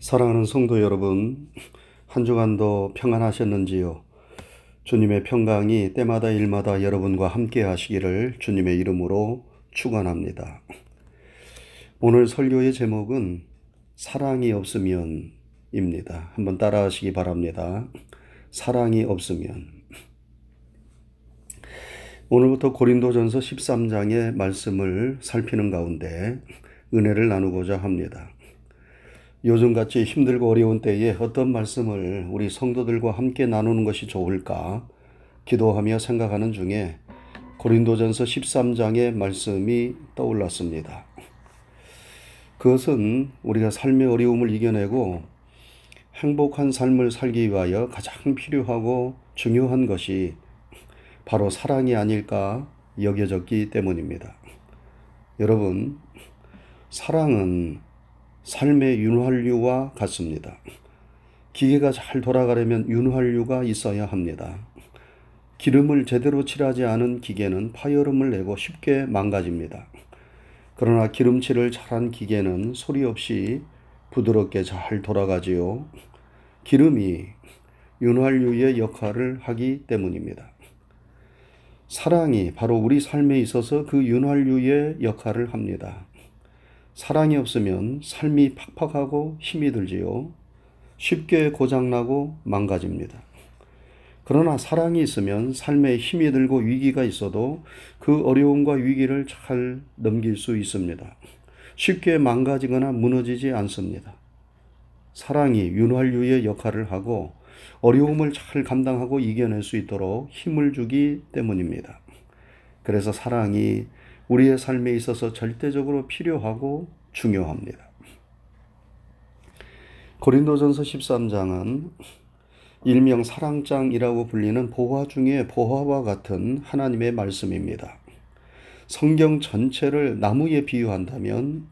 사랑하는 성도 여러분, 한 주간도 평안하셨는지요? 주님의 평강이 때마다 일마다 여러분과 함께 하시기를 주님의 이름으로 축원합니다. 오늘 설교의 제목은 사랑이 없으면입니다. 한번 따라하시기 바랍니다. 사랑이 없으면. 오늘부터 고린도전서 13장의 말씀을 살피는 가운데 은혜를 나누고자 합니다. 요즘같이 힘들고 어려운 때에 어떤 말씀을 우리 성도들과 함께 나누는 것이 좋을까 기도하며 생각하는 중에 고린도전서 13장의 말씀이 떠올랐습니다. 그것은 우리가 삶의 어려움을 이겨내고 행복한 삶을 살기 위하여 가장 필요하고 중요한 것이 바로 사랑이 아닐까 여겨졌기 때문입니다. 여러분, 사랑은 삶의 윤활유와 같습니다. 기계가 잘 돌아가려면 윤활유가 있어야 합니다. 기름을 제대로 칠하지 않은 기계는 파열음을 내고 쉽게 망가집니다. 그러나 기름칠을 잘한 기계는 소리 없이 부드럽게 잘 돌아가지요. 기름이 윤활유의 역할을 하기 때문입니다. 사랑이 바로 우리 삶에 있어서 그 윤활유의 역할을 합니다. 사랑이 없으면 삶이 팍팍하고 힘이 들지요. 쉽게 고장나고 망가집니다. 그러나 사랑이 있으면 삶에 힘이 들고 위기가 있어도 그 어려움과 위기를 잘 넘길 수 있습니다. 쉽게 망가지거나 무너지지 않습니다. 사랑이 윤활유의 역할을 하고 어려움을 잘 감당하고 이겨낼 수 있도록 힘을 주기 때문입니다. 그래서 사랑이 우리의 삶에 있어서 절대적으로 필요하고 중요합니다. 고린도전서 13장은 일명 사랑장이라고 불리는 보화 중의 보화와 같은 하나님의 말씀입니다. 성경 전체를 나무에 비유한다면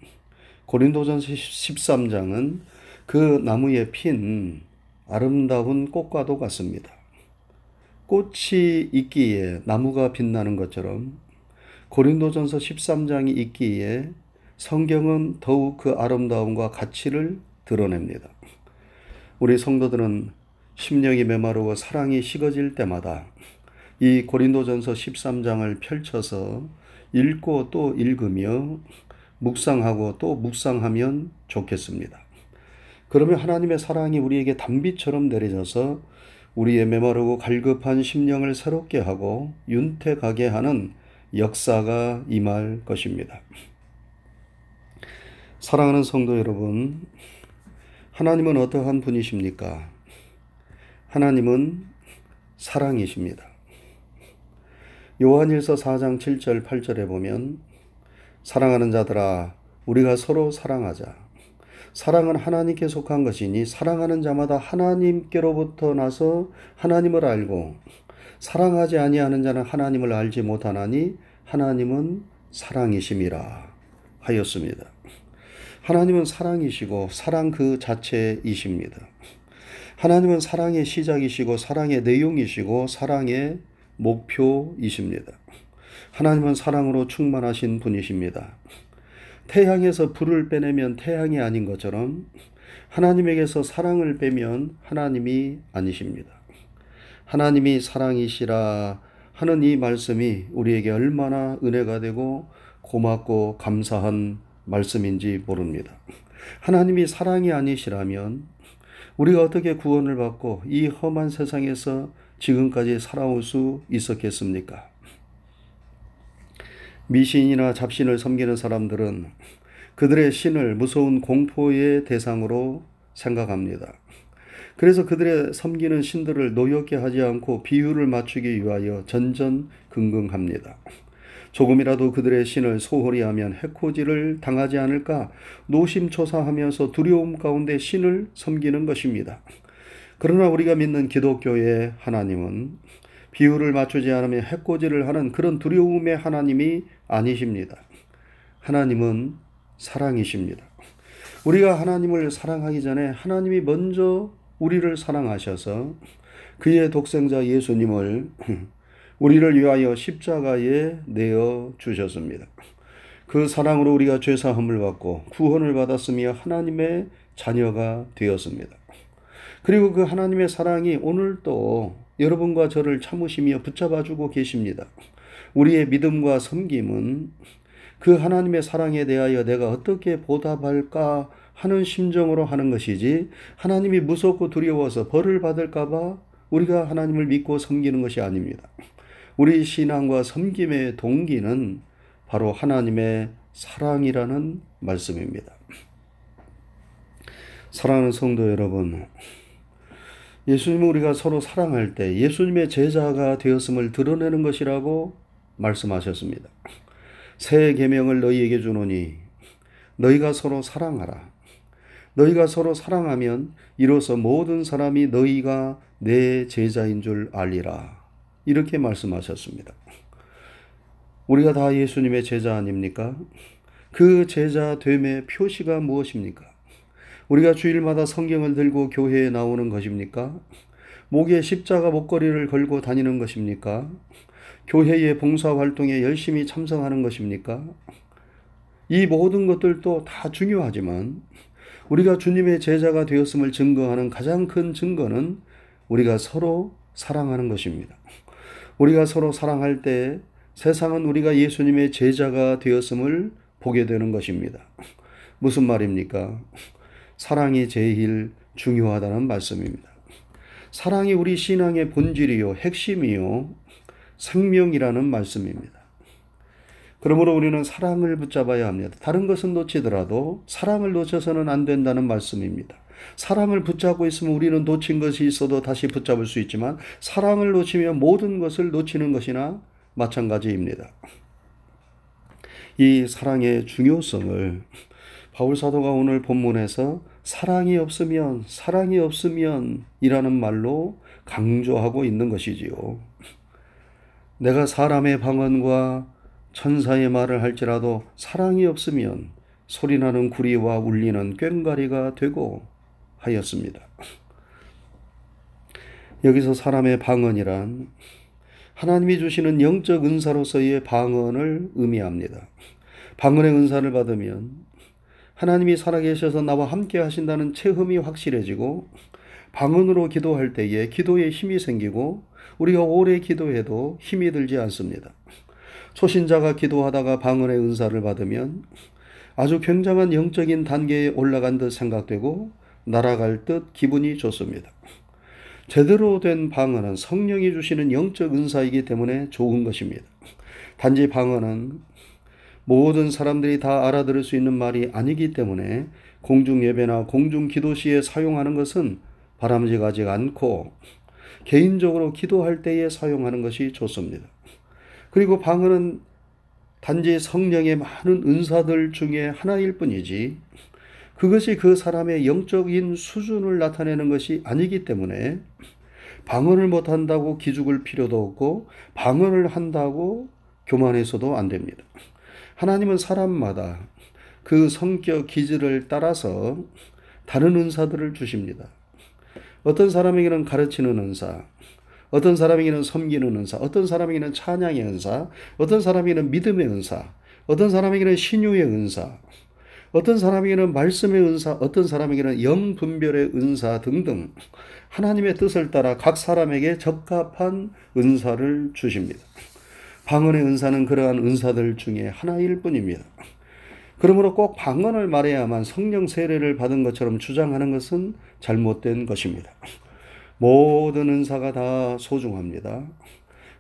고린도전서 13장은 그 나무에 핀 아름다운 꽃과도 같습니다. 꽃이 있기에 나무가 빛나는 것처럼 고린도전서 13장이 있기에 성경은 더욱 그 아름다움과 가치를 드러냅니다. 우리 성도들은 심령이 메마르고 사랑이 식어질 때마다 이 고린도전서 13장을 펼쳐서 읽고 또 읽으며 묵상하고 또 묵상하면 좋겠습니다. 그러면 하나님의 사랑이 우리에게 단비처럼 내려져서 우리의 메마르고 갈급한 심령을 새롭게 하고 윤택하게 하는 역사가 임할 것입니다. 사랑하는 성도 여러분, 하나님은 어떠한 분이십니까? 하나님은 사랑이십니다. 요한일서 4장 7절 8절에 보면 사랑하는 자들아 우리가 서로 사랑하자. 사랑은 하나님께 속한 것이니 사랑하는 자마다 하나님께로부터 나서 하나님을 알고 사랑하지 아니하는 자는 하나님을 알지 못하나니 하나님은 사랑이심이라 하였습니다. 하나님은 사랑이시고 사랑 그 자체이십니다. 하나님은 사랑의 시작이시고 사랑의 내용이시고 사랑의 목표이십니다. 하나님은 사랑으로 충만하신 분이십니다. 태양에서 불을 빼내면 태양이 아닌 것처럼 하나님에게서 사랑을 빼면 하나님이 아니십니다. 하나님이 사랑이시라 하는 이 말씀이 우리에게 얼마나 은혜가 되고 고맙고 감사한 말씀인지 모릅니다. 하나님이 사랑이 아니시라면 우리가 어떻게 구원을 받고 이 험한 세상에서 지금까지 살아올 수 있었겠습니까? 미신이나 잡신을 섬기는 사람들은 그들의 신을 무서운 공포의 대상으로 생각합니다. 그래서 그들의 섬기는 신들을 노엽게 하지 않고 비유를 맞추기 위하여 전전긍긍합니다. 조금이라도 그들의 신을 소홀히 하면 해코지를 당하지 않을까 노심초사하면서 두려움 가운데 신을 섬기는 것입니다. 그러나 우리가 믿는 기독교의 하나님은 비유를 맞추지 않으면 해코지를 하는 그런 두려움의 하나님이 아니십니다. 하나님은 사랑이십니다. 우리가 하나님을 사랑하기 전에 하나님이 먼저 우리를 사랑하셔서 그의 독생자 예수님을 우리를 위하여 십자가에 내어 주셨습니다. 그 사랑으로 우리가 죄사함을 받고 구원을 받았으며 하나님의 자녀가 되었습니다. 그리고 그 하나님의 사랑이 오늘도 여러분과 저를 참으시며 붙잡아주고 계십니다. 우리의 믿음과 섬김은 그 하나님의 사랑에 대하여 내가 어떻게 보답할까 하는 심정으로 하는 것이지 하나님이 무섭고 두려워서 벌을 받을까봐 우리가 하나님을 믿고 섬기는 것이 아닙니다. 우리 신앙과 섬김의 동기는 바로 하나님의 사랑이라는 말씀입니다. 사랑하는 성도 여러분, 예수님은 우리가 서로 사랑할 때 예수님의 제자가 되었음을 드러내는 것이라고 말씀하셨습니다. 새 계명을 너희에게 주노니 너희가 서로 사랑하라. 너희가 서로 사랑하면 이로써 모든 사람이 너희가 내 제자인 줄 알리라. 이렇게 말씀하셨습니다. 우리가 다 예수님의 제자 아닙니까? 그 제자 됨의 표시가 무엇입니까? 우리가 주일마다 성경을 들고 교회에 나오는 것입니까? 목에 십자가 목걸이를 걸고 다니는 것입니까? 교회의 봉사 활동에 열심히 참석하는 것입니까? 이 모든 것들도 다 중요하지만 우리가 주님의 제자가 되었음을 증거하는 가장 큰 증거는 우리가 서로 사랑하는 것입니다. 우리가 서로 사랑할 때 세상은 우리가 예수님의 제자가 되었음을 보게 되는 것입니다. 무슨 말입니까? 사랑이 제일 중요하다는 말씀입니다. 사랑이 우리 신앙의 본질이요, 핵심이요, 생명이라는 말씀입니다. 그러므로 우리는 사랑을 붙잡아야 합니다. 다른 것은 놓치더라도 사랑을 놓쳐서는 안 된다는 말씀입니다. 사랑을 붙잡고 있으면 우리는 놓친 것이 있어도 다시 붙잡을 수 있지만 사랑을 놓치면 모든 것을 놓치는 것이나 마찬가지입니다. 이 사랑의 중요성을 바울 사도가 오늘 본문에서 사랑이 없으면 사랑이 없으면 이라는 말로 강조하고 있는 것이지요. 내가 사람의 방언과 천사의 말을 할지라도 사랑이 없으면 소리나는 구리와 울리는 꽹가리가 되고 하였습니다. 여기서 사람의 방언이란 하나님이 주시는 영적 은사로서의 방언을 의미합니다. 방언의 은사를 받으면 하나님이 살아계셔서 나와 함께 하신다는 체험이 확실해지고 방언으로 기도할 때에 기도에 힘이 생기고 우리가 오래 기도해도 힘이 들지 않습니다. 초신자가 기도하다가 방언의 은사를 받으면 아주 굉장한 영적인 단계에 올라간 듯 생각되고 날아갈 듯 기분이 좋습니다. 제대로 된 방언은 성령이 주시는 영적 은사이기 때문에 좋은 것입니다. 단지 방언은 모든 사람들이 다 알아들을 수 있는 말이 아니기 때문에 공중 예배나 공중 기도 시에 사용하는 것은 바람직하지 않고 개인적으로 기도할 때에 사용하는 것이 좋습니다. 그리고 방언은 단지 성령의 많은 은사들 중에 하나일 뿐이지 그것이 그 사람의 영적인 수준을 나타내는 것이 아니기 때문에 방언을 못한다고 기죽을 필요도 없고 방언을 한다고 교만해서도 안 됩니다. 하나님은 사람마다 그 성격 기질을 따라서 다른 은사들을 주십니다. 어떤 사람에게는 가르치는 은사, 어떤 사람에게는 섬기는 은사, 어떤 사람에게는 찬양의 은사, 어떤 사람에게는 믿음의 은사, 어떤 사람에게는 신유의 은사, 어떤 사람에게는 말씀의 은사, 어떤 사람에게는 영 분별의 은사 등등 하나님의 뜻을 따라 각 사람에게 적합한 은사를 주십니다. 방언의 은사는 그러한 은사들 중에 하나일 뿐입니다. 그러므로 꼭 방언을 말해야만 성령 세례를 받은 것처럼 주장하는 것은 잘못된 것입니다. 모든 은사가 다 소중합니다.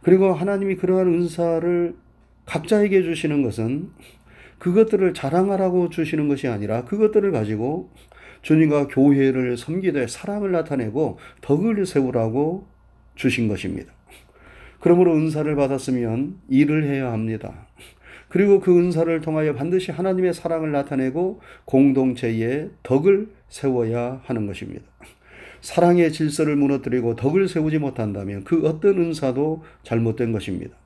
그리고 하나님이 그러한 은사를 각자에게 주시는 것은 그것들을 자랑하라고 주시는 것이 아니라 그것들을 가지고 주님과 교회를 섬기되 사랑을 나타내고 덕을 세우라고 주신 것입니다. 그러므로 은사를 받았으면 일을 해야 합니다. 그리고 그 은사를 통하여 반드시 하나님의 사랑을 나타내고 공동체의 덕을 세워야 하는 것입니다. 사랑의 질서를 무너뜨리고 덕을 세우지 못한다면 그 어떤 은사도 잘못된 것입니다.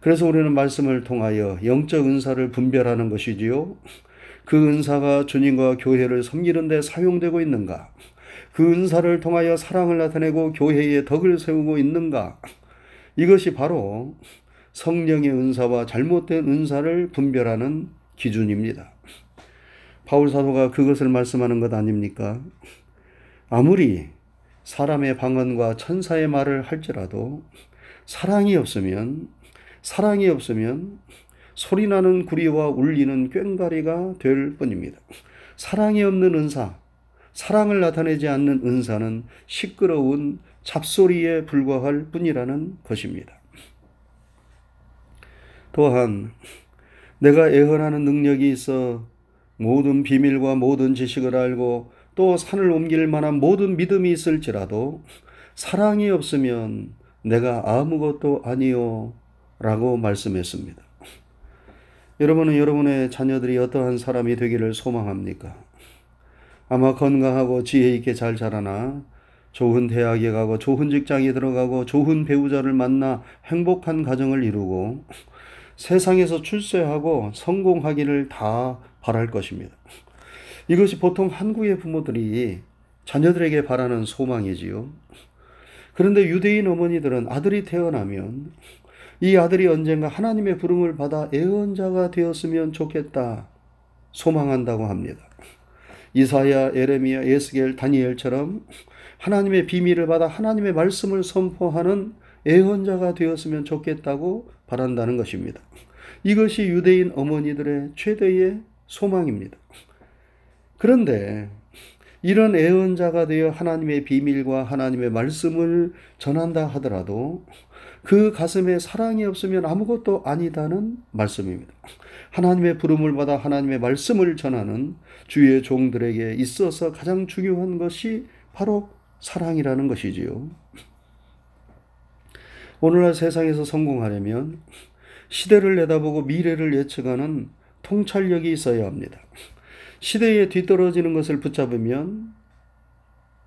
그래서 우리는 말씀을 통하여 영적 은사를 분별하는 것이지요. 그 은사가 주님과 교회를 섬기는 데 사용되고 있는가? 그 은사를 통하여 사랑을 나타내고 교회의 덕을 세우고 있는가? 이것이 바로 성령의 은사와 잘못된 은사를 분별하는 기준입니다. 바울 사도가 그것을 말씀하는 것 아닙니까? 아무리 사람의 방언과 천사의 말을 할지라도 사랑이 없으면 사랑이 없으면 소리나는 구리와 울리는 꽹가리가 될 뿐입니다. 사랑이 없는 은사, 사랑을 나타내지 않는 은사는 시끄러운 잡소리에 불과할 뿐이라는 것입니다. 또한 내가 애언하는 능력이 있어 모든 비밀과 모든 지식을 알고 또 산을 옮길 만한 모든 믿음이 있을지라도 사랑이 없으면 내가 아무것도 아니요 라고 말씀했습니다. 여러분은 여러분의 자녀들이 어떠한 사람이 되기를 소망합니까? 아마 건강하고 지혜 있게 잘 자라나 좋은 대학에 가고 좋은 직장에 들어가고 좋은 배우자를 만나 행복한 가정을 이루고 세상에서 출세하고 성공하기를 다 바랄 것입니다. 이것이 보통 한국의 부모들이 자녀들에게 바라는 소망이지요. 그런데 유대인 어머니들은 아들이 태어나면 이 아들이 언젠가 하나님의 부름을 받아 애언자가 되었으면 좋겠다 소망한다고 합니다. 이사야, 에레미야, 예스겔, 다니엘처럼 하나님의 비밀을 받아 하나님의 말씀을 선포하는 애언자가 되었으면 좋겠다고 바란다는 것입니다. 이것이 유대인 어머니들의 최대의 소망입니다. 그런데 이런 애언자가 되어 하나님의 비밀과 하나님의 말씀을 전한다 하더라도 그 가슴에 사랑이 없으면 아무것도 아니다는 말씀입니다. 하나님의 부름을 받아 하나님의 말씀을 전하는 주의 종들에게 있어서 가장 중요한 것이 바로 사랑이라는 것이지요. 오늘날 세상에서 성공하려면 시대를 내다보고 미래를 예측하는 통찰력이 있어야 합니다. 시대에 뒤떨어지는 것을 붙잡으면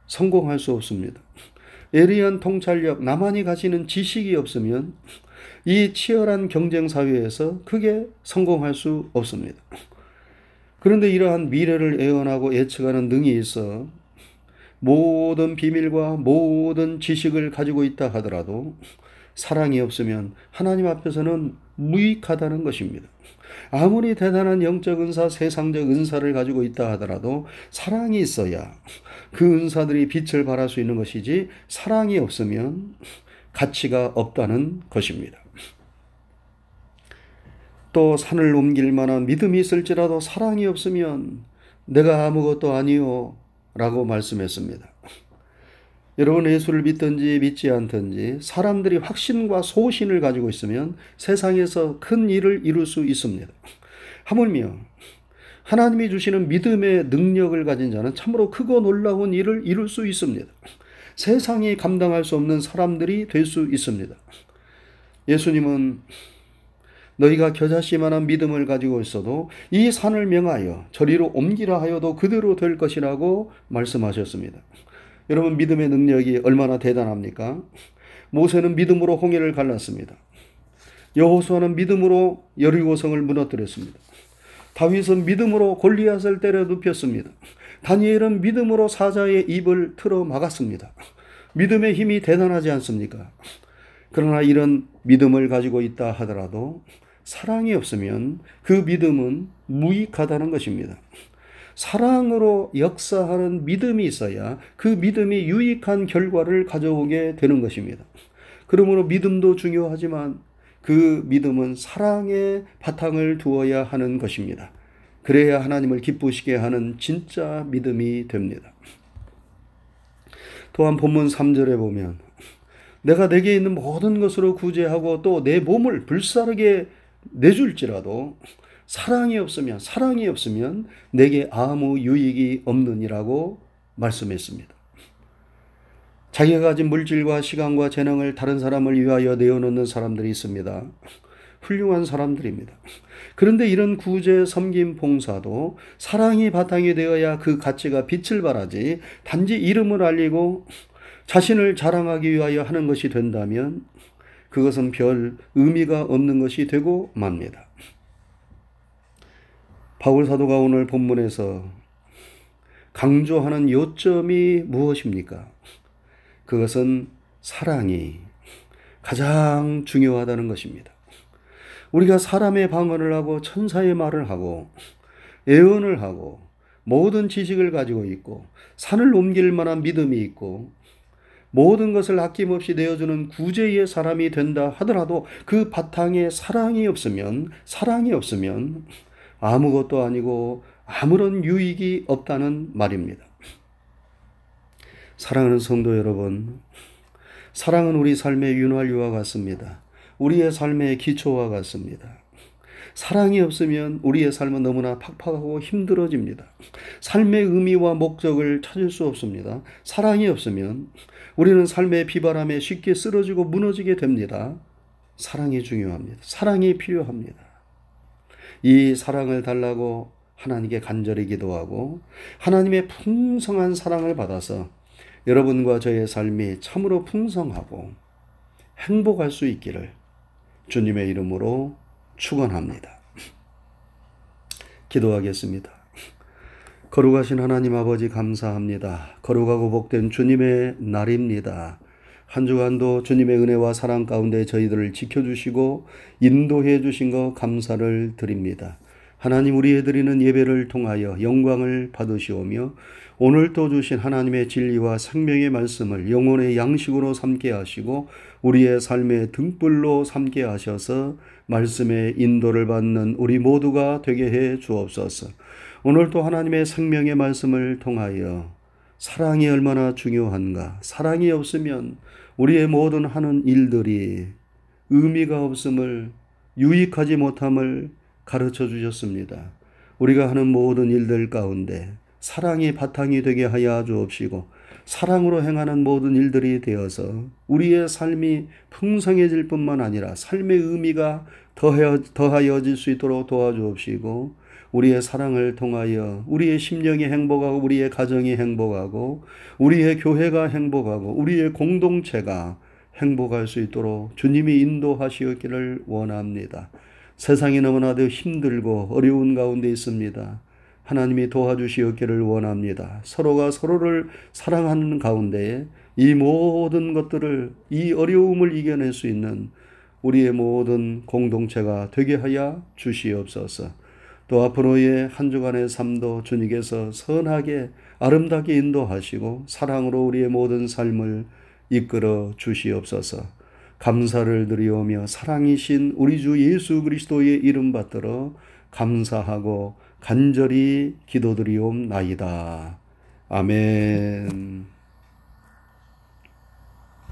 성공할 수 없습니다. 예리한 통찰력, 나만이 가지는 지식이 없으면 이 치열한 경쟁 사회에서 크게 성공할 수 없습니다. 그런데 이러한 미래를 예언하고 예측하는 능이 있어 모든 비밀과 모든 지식을 가지고 있다 하더라도 사랑이 없으면 하나님 앞에서는 무익하다는 것입니다. 아무리 대단한 영적 은사, 세상적 은사를 가지고 있다 하더라도 사랑이 있어야 그 은사들이 빛을 발할 수 있는 것이지 사랑이 없으면 가치가 없다는 것입니다. 또 산을 옮길 만한 믿음이 있을지라도 사랑이 없으면 내가 아무것도 아니요 라고 말씀했습니다. 여러분 예수를 믿든지 믿지 않든지 사람들이 확신과 소신을 가지고 있으면 세상에서 큰 일을 이룰 수 있습니다. 하물며 하나님이 주시는 믿음의 능력을 가진 자는 참으로 크고 놀라운 일을 이룰 수 있습니다. 세상이 감당할 수 없는 사람들이 될 수 있습니다. 예수님은 너희가 겨자씨만한 믿음을 가지고 있어도 이 산을 명하여 저리로 옮기라 하여도 그대로 될 것이라고 말씀하셨습니다. 여러분 믿음의 능력이 얼마나 대단합니까? 모세는 믿음으로 홍해를 갈랐습니다. 여호수아는 믿음으로 여리고성을 무너뜨렸습니다. 다윗은 믿음으로 골리앗을 때려 눕혔습니다. 다니엘은 믿음으로 사자의 입을 틀어 막았습니다. 믿음의 힘이 대단하지 않습니까? 그러나 이런 믿음을 가지고 있다 하더라도 사랑이 없으면 그 믿음은 무익하다는 것입니다. 사랑으로 역사하는 믿음이 있어야 그 믿음이 유익한 결과를 가져오게 되는 것입니다. 그러므로 믿음도 중요하지만 그 믿음은 사랑의 바탕을 두어야 하는 것입니다. 그래야 하나님을 기쁘시게 하는 진짜 믿음이 됩니다. 또한 본문 3절에 보면 내가 내게 있는 모든 것으로 구제하고 또 내 몸을 불사르게 내줄지라도 사랑이 없으면 사랑이 없으면 내게 아무 유익이 없느니라고 말씀했습니다. 자기가 가진 물질과 시간과 재능을 다른 사람을 위하여 내어놓는 사람들이 있습니다. 훌륭한 사람들입니다. 그런데 이런 구제, 섬김, 봉사도 사랑이 바탕이 되어야 그 가치가 빛을 발하지 단지 이름을 알리고 자신을 자랑하기 위하여 하는 것이 된다면 그것은 별 의미가 없는 것이 되고 맙니다. 바울 사도가 오늘 본문에서 강조하는 요점이 무엇입니까? 그것은 사랑이 가장 중요하다는 것입니다. 우리가 사람의 방언을 하고 천사의 말을 하고 예언을 하고 모든 지식을 가지고 있고 산을 옮길 만한 믿음이 있고 모든 것을 아낌없이 내어주는 구제의 사람이 된다 하더라도 그 바탕에 사랑이 없으면 사랑이 없으면 아무것도 아니고 아무런 유익이 없다는 말입니다. 사랑하는 성도 여러분, 사랑은 우리 삶의 윤활유와 같습니다. 우리의 삶의 기초와 같습니다. 사랑이 없으면 우리의 삶은 너무나 팍팍하고 힘들어집니다. 삶의 의미와 목적을 찾을 수 없습니다. 사랑이 없으면 우리는 삶의 비바람에 쉽게 쓰러지고 무너지게 됩니다. 사랑이 중요합니다. 사랑이 필요합니다. 이 사랑을 달라고 하나님께 간절히 기도하고 하나님의 풍성한 사랑을 받아서 여러분과 저의 삶이 참으로 풍성하고 행복할 수 있기를 주님의 이름으로 축원합니다. 기도하겠습니다. 거룩하신 하나님 아버지 감사합니다. 거룩하고 복된 주님의 날입니다. 한 주간도 주님의 은혜와 사랑 가운데 저희들을 지켜주시고 인도해 주신 것 감사를 드립니다. 하나님 우리의 드리는 예배를 통하여 영광을 받으시오며 오늘 또 주신 하나님의 진리와 생명의 말씀을 영혼의 양식으로 삼게 하시고 우리의 삶의 등불로 삼게 하셔서 말씀의 인도를 받는 우리 모두가 되게 해 주옵소서. 오늘 또 하나님의 생명의 말씀을 통하여 사랑이 얼마나 중요한가. 사랑이 없으면 우리의 모든 하는 일들이 의미가 없음을 유익하지 못함을 가르쳐 주셨습니다. 우리가 하는 모든 일들 가운데 사랑이 바탕이 되게 하여 주옵시고 사랑으로 행하는 모든 일들이 되어서 우리의 삶이 풍성해질 뿐만 아니라 삶의 의미가 더하여질 수 있도록 도와주옵시고 우리의 사랑을 통하여 우리의 심령이 행복하고 우리의 가정이 행복하고 우리의 교회가 행복하고 우리의 공동체가 행복할 수 있도록 주님이 인도하시기를 원합니다. 세상이 너무나도 힘들고 어려운 가운데 있습니다. 하나님이 도와주시었기를 원합니다. 서로가 서로를 사랑하는 가운데 이 모든 것들을 이 어려움을 이겨낼 수 있는 우리의 모든 공동체가 되게 하여 주시옵소서. 또 앞으로의 한 주간의 삶도 주님께서 선하게 아름답게 인도하시고 사랑으로 우리의 모든 삶을 이끌어 주시옵소서. 감사를 드리오며 사랑이신 우리 주 예수 그리스도의 이름 받들어 감사하고 간절히 기도드리옵나이다. 아멘.